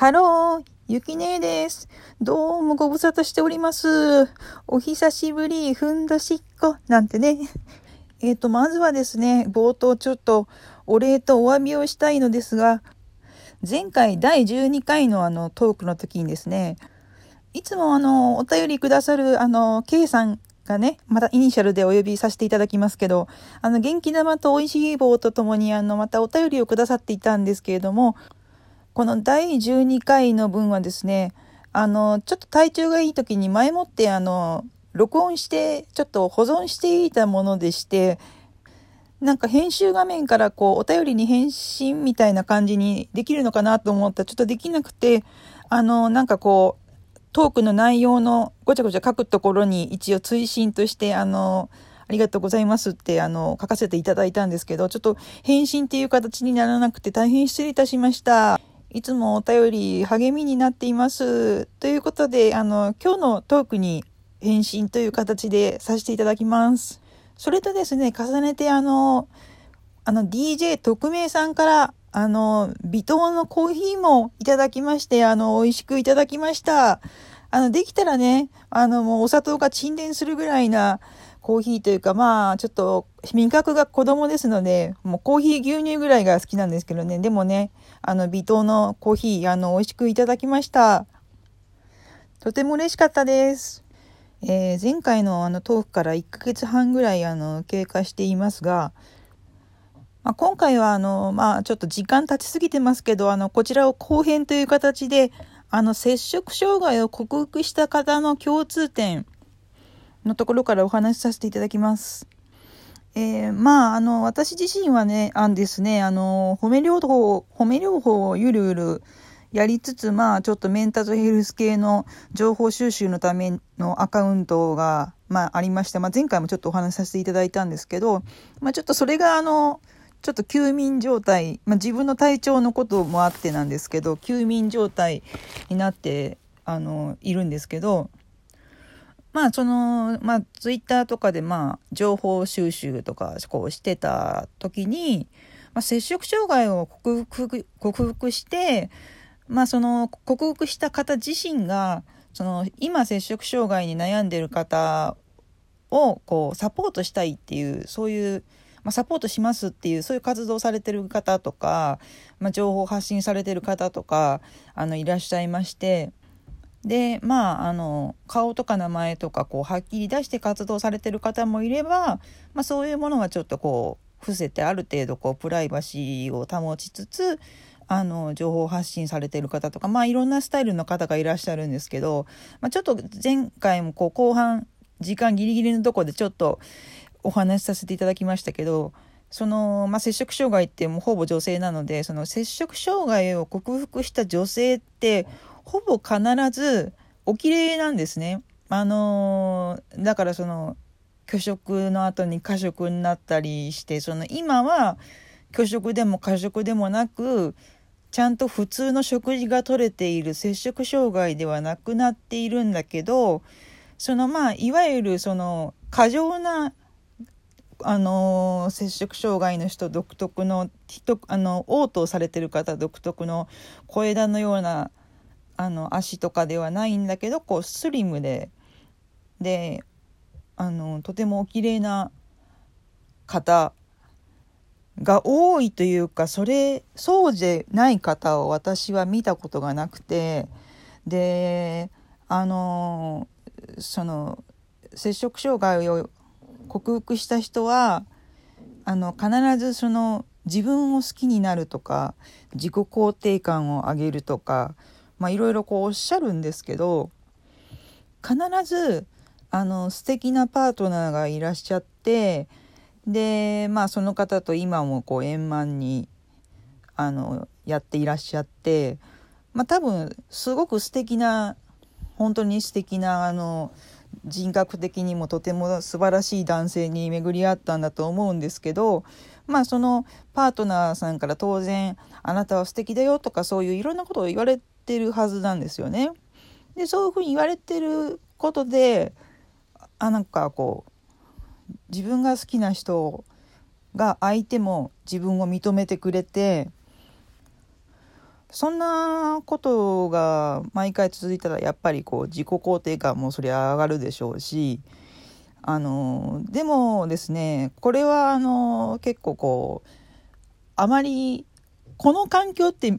ハロー、ゆきねえです。どうもご無沙汰しております。お久しぶり、ふんどしっこ、なんてね。えっ、ー、と、まずはですね、冒頭ちょっとお礼とお詫びをしたいのですが、前回第12回のあのトークの時にですね、いつもあの、お便りくださるあの、K さんがね、またイニシャルでお呼びさせていただきますけど、あの、元気玉と美味しい棒とともにあの、またお便りをくださっていたんですけれども、この第12回の分はですね、あの、ちょっと体調がいい時に前もってあの、録音して、ちょっと保存していたものでして、なんか編集画面からこう、お便りに返信みたいな感じにできるのかなと思ったらちょっとできなくて、あの、なんかこう、トークの内容のごちゃごちゃ書くところに一応追伸として、あの、ありがとうございますって、あの、書かせていただいたんですけど、ちょっと返信っていう形にならなくて大変失礼いたしました。いつもお便り励みになっています。ということで、あの、今日のトークに返信という形でさせていただきます。それとですね、重ねてあの、あの DJ 特命さんから、あの、微糖のコーヒーもいただきまして、あの、美味しくいただきました。あの、できたらね、あの、もうお砂糖が沈殿するぐらいな、コーヒーというか、まあ、ちょっと、味覚が子供ですので、もうコーヒー牛乳ぐらいが好きなんですけどね。でもね、あの、微糖のコーヒー、あの、美味しくいただきました。とても嬉しかったです。えー、前回のあのトークから1ヶ月半ぐらいあの経過していますが、まあ、今回はあの、まあ、ちょっと時間経ちすぎてますけど、あの、こちらを後編という形で、あの、摂食障害を克服した方の共通点のところからお話しさせていただきます。えー、まあ、あの、私自身はね、あんですね、あの、褒め療法、褒め療法をゆるゆるやりつつ、まあ、ちょっとメンタルヘルス系の情報収集のためのアカウントが、まあ、ありまして、まあ、前回もちょっとお話しさせていただいたんですけど、まあ、ちょっとそれが、あの、ちょっと休眠状態、まあ、自分の体調のこともあってなんですけど、休眠状態になって、あの、いるんですけど、まあその、まあツイッターとかでまあ情報収集とかこうしてた時に、まあ、摂食障害を克服克服して、まあその克服した方自身が、その今摂食障害に悩んでる方をこうサポートしたいっていう、そういう、まあ、サポートしますっていうそういう活動されてる方とか、まあ、情報発信されてる方とかあのいらっしゃいましてでまああの顔とか名前とかこうはっきり出して活動されてる方もいれば、まあ、そういうものはちょっとこう伏せてある程度こうプライバシーを保ちつつあの情報発信されてる方とかまあいろんなスタイルの方がいらっしゃるんですけど、まあ、ちょっと前回もこう後半時間ギリギリのとこでちょっとお話しさせていただきましたけどその、まあ、摂食障害ってもうほぼ女性なのでその摂食障害を克服した女性ってほぼ必ずおきれいなんですね。あのー、だからその拒食の後に過食になったりしてその今は拒食でも過食でもなくちゃんと普通の食事が取れている摂食障害ではなくなっているんだけどそのまあいわゆるその過剰なあの摂食障害の人独特のあの嘔吐されてる方独特の小枝のようなあの足とかではないんだけどこうスリムでであのとてもお綺麗な方が多いというかそれそうでない方を私は見たことがなくてであのその摂食障害を克服した人はあの必ずその自分を好きになるとか自己肯定感を上げるとかまあいろいろこうおっしゃるんですけど必ずあの素敵なパートナーがいらっしゃってでまあその方と今もこう円満にあのやっていらっしゃってまあ多分すごく素敵な本当に素敵なあの人格的にもとても素晴らしい男性に巡り合ったんだと思うんですけどまあそのパートナーさんから当然「あなたは素敵だよ」とかそういういろんなことを言われてるはずなんですよね。でそういうふうに言われてることであなんかこう自分が好きな人が相手も自分を認めてくれてそんなことが毎回続いたらやっぱりこう自己肯定感もそりゃ上がるでしょうしあのでもですねこれはあの結構こうあまりこの環境って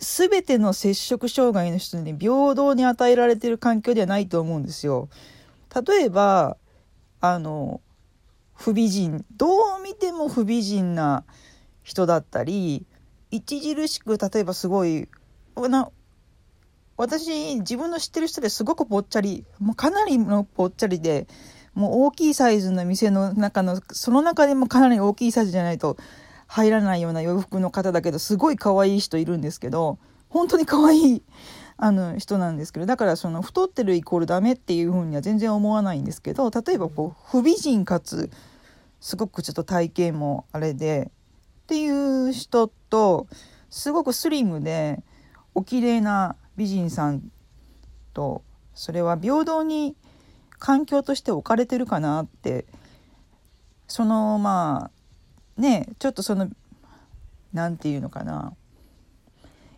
全ての摂食障害の人に平等に与えられている環境ではないと思うんですよ。例えばあの不美人どう見ても不美人な人だったり著しく例えばすごいな私自分の知ってる人ですごくぽっちゃりもうかなりのぽっちゃりでもう大きいサイズの店の中のその中でもかなり大きいサイズじゃないと入らないような洋服の方だけどすごい可愛い人いるんですけど本当に可愛いあの人なんですけどだからその太ってるイコールダメっていうふうには全然思わないんですけど例えばこう不美人かつすごくちょっと体型もあれでっていう人とすごくスリムでお綺麗な美人さんとそれは平等に環境として置かれてるかなってそのまあねちょっとその何て言うのかな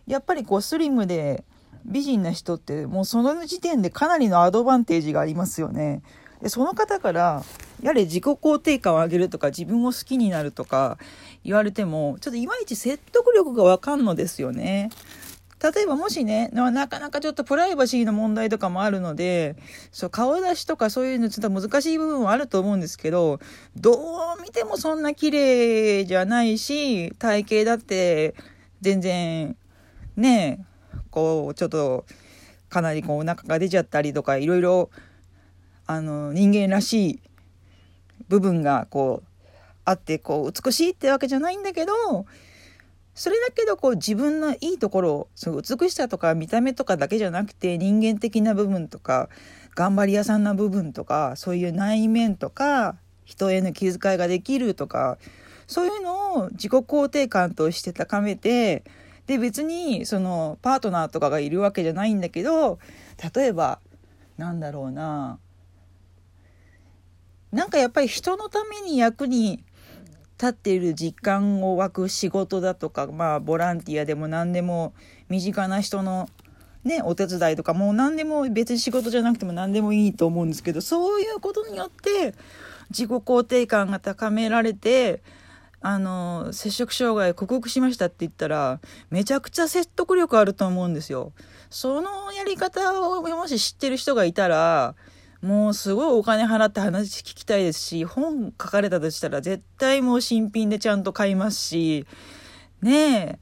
やっぱりこうスリムで美人な人ってもうその時点でかなりのアドバンテージがありますよね。でその方からやれ自己肯定感を上げるとか自分を好きになるとか言われてもちょっといまいち説得力がわかんのですよね。例えばもしね、なかなかちょっとプライバシーの問題とかもあるので、そう、顔出しとかそういうのちょっと難しい部分はあると思うんですけど、どう見てもそんな綺麗じゃないし、体型だって全然、ね、こう、ちょっと、かなりこうお腹が出ちゃったりとか、いろいろ、あの、人間らしい部分がこう、あって、こう、美しいってわけじゃないんだけど、それだけどこう自分のいいところその美しさとか見た目とかだけじゃなくて人間的な部分とか頑張り屋さんな部分とかそういう内面とか人への気遣いができるとかそういうのを自己肯定感として高めてで別にそのパートナーとかがいるわけじゃないんだけど例えばなんだろうな。なんかやっぱり人のために役に立っている実感を湧く仕事だとかまあボランティアでも何でも身近な人のねお手伝いとかもう何でも別に仕事じゃなくても何でもいいと思うんですけどそういうことによって自己肯定感が高められてあの摂食障害克服しましたって言ったらめちゃくちゃ説得力あると思うんですよ。そのやり方をもし知ってる人がいたらもうすごいお金払って話聞きたいですし、本書かれたとしたら絶対もう新品でちゃんと買いますし、ねえ。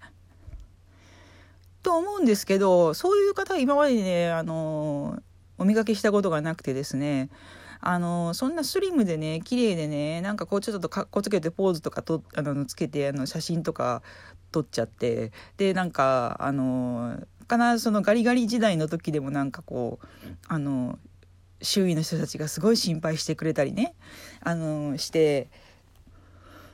と思うんですけど、そういう方は今までね、あの、お見かけしたことがなくてですね、あの、そんなスリムでね、綺麗でね、なんかこうちょっとかっこつけてポーズとかとあのつけて、あの写真とか撮っちゃって、で、なんか、あの、必ずそのガリガリ時代の時でもなんかこう、あの、周囲の人たちがすごい心配してくれたりねあのして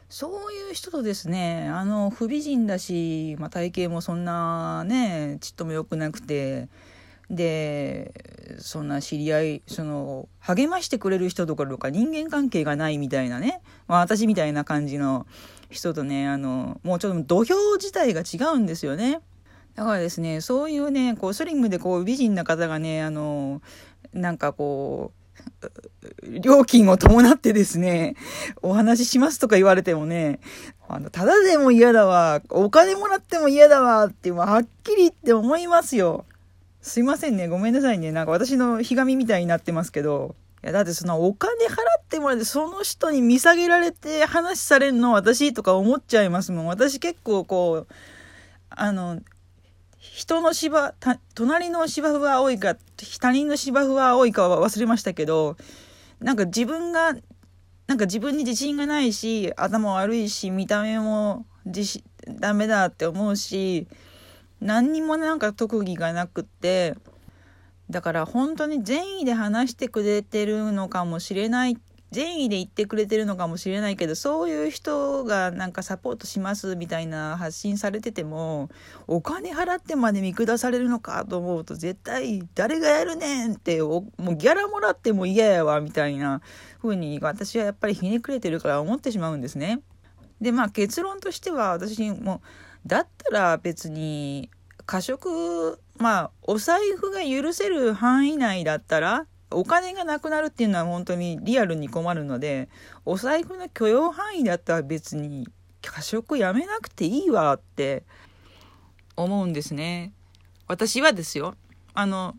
そういう人とですねあの不美人だし、まあ、体型もそんなねちっとも良くなくてでそんな知り合いその励ましてくれる人とかとか人間関係がないみたいなね、まあ、私みたいな感じの人とねあのもうちょっと土俵自体が違うんですよね。だからですね、そういうね、こう、スリムでこう、美人な方がね、あの、なんかこう、料金を伴ってですね、お話ししますとか言われてもね、あの、ただでも嫌だわ、お金もらっても嫌だわって、はっきり言って思いますよ。すいませんね、ごめんなさいね。なんか私のひがみみたいになってますけど。いや、だってそのお金払ってもらって、その人に見下げられて話されるの私とか思っちゃいますもん。私結構こう、あの、人の芝、隣の芝生は青いか、他人の芝生は青いかは忘れましたけど、なんか自分が、なんか自分に自信がないし、頭悪いし、見た目も自信、ダメだって思うし、何にもなんか特技がなくって、だから本当に善意で話してくれてるのかもしれない善意で言ってくれてるのかもしれないけどそういう人がなんかサポートしますみたいな発信されててもお金払ってまで見下されるのかと思うと絶対誰がやるねんってもうギャラもらっても嫌やわみたいな風に私はやっぱりひねくれてるから思ってしまうんですね。でまあ結論としては私もだったら別に過食、まあ、お財布が許せる範囲内だったら、お金がなくなるっていうのは本当にリアルに困るので、お財布の許容範囲だったら別に過食やめなくていいわって思うんですね。私はですよ。あの、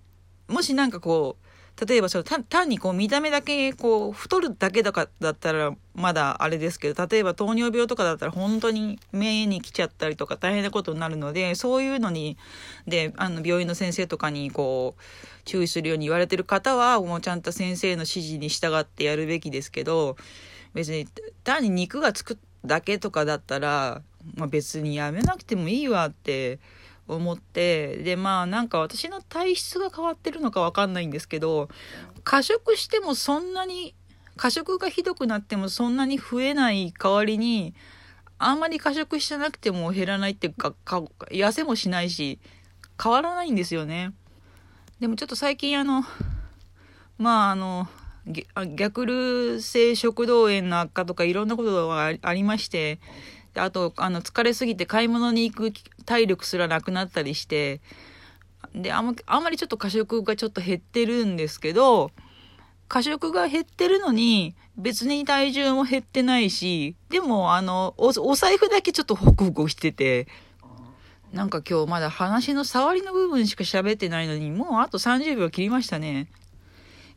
もしなんかこう、例えばその単にこう見た目だけこう太るだけとかだったらまだあれですけど例えば糖尿病とかだったら本当に目に来ちゃったりとか大変なことになるのでそういうのにであの病院の先生とかにこう注意するように言われてる方はもうちゃんと先生の指示に従ってやるべきですけど別に単に肉がつくだけとかだったら、まあ、別にやめなくてもいいわって思ってでまあなんか私の体質が変わってるのかわかんないんですけど過食してもそんなに過食がひどくなってもそんなに増えない代わりにあんまり過食してなくても減らないっていうかか痩せもしないし変わらないんですよね。でもちょっと最近あのまああの逆流性食道炎の悪化とかいろんなことがありましてあと、あの、疲れすぎて買い物に行く体力すらなくなったりして、で、あんま、あんまりちょっと過食がちょっと減ってるんですけど、過食が減ってるのに、別に体重も減ってないし、でも、あの、お、お財布だけちょっとホクホクしてて、なんか今日まだ話の触りの部分しか喋ってないのに、もうあと30秒切りましたね。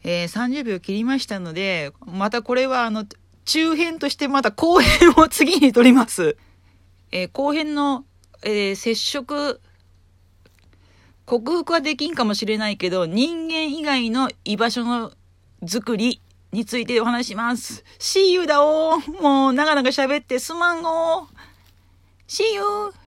えー、30秒切りましたので、またこれはあの、中編としてまた後編を次に撮ります。えー、後編の、えー、接触、克服はできんかもしれないけど、人間以外の居場所の作りについてお話します。See you だおもう長々喋ってすまんご See you!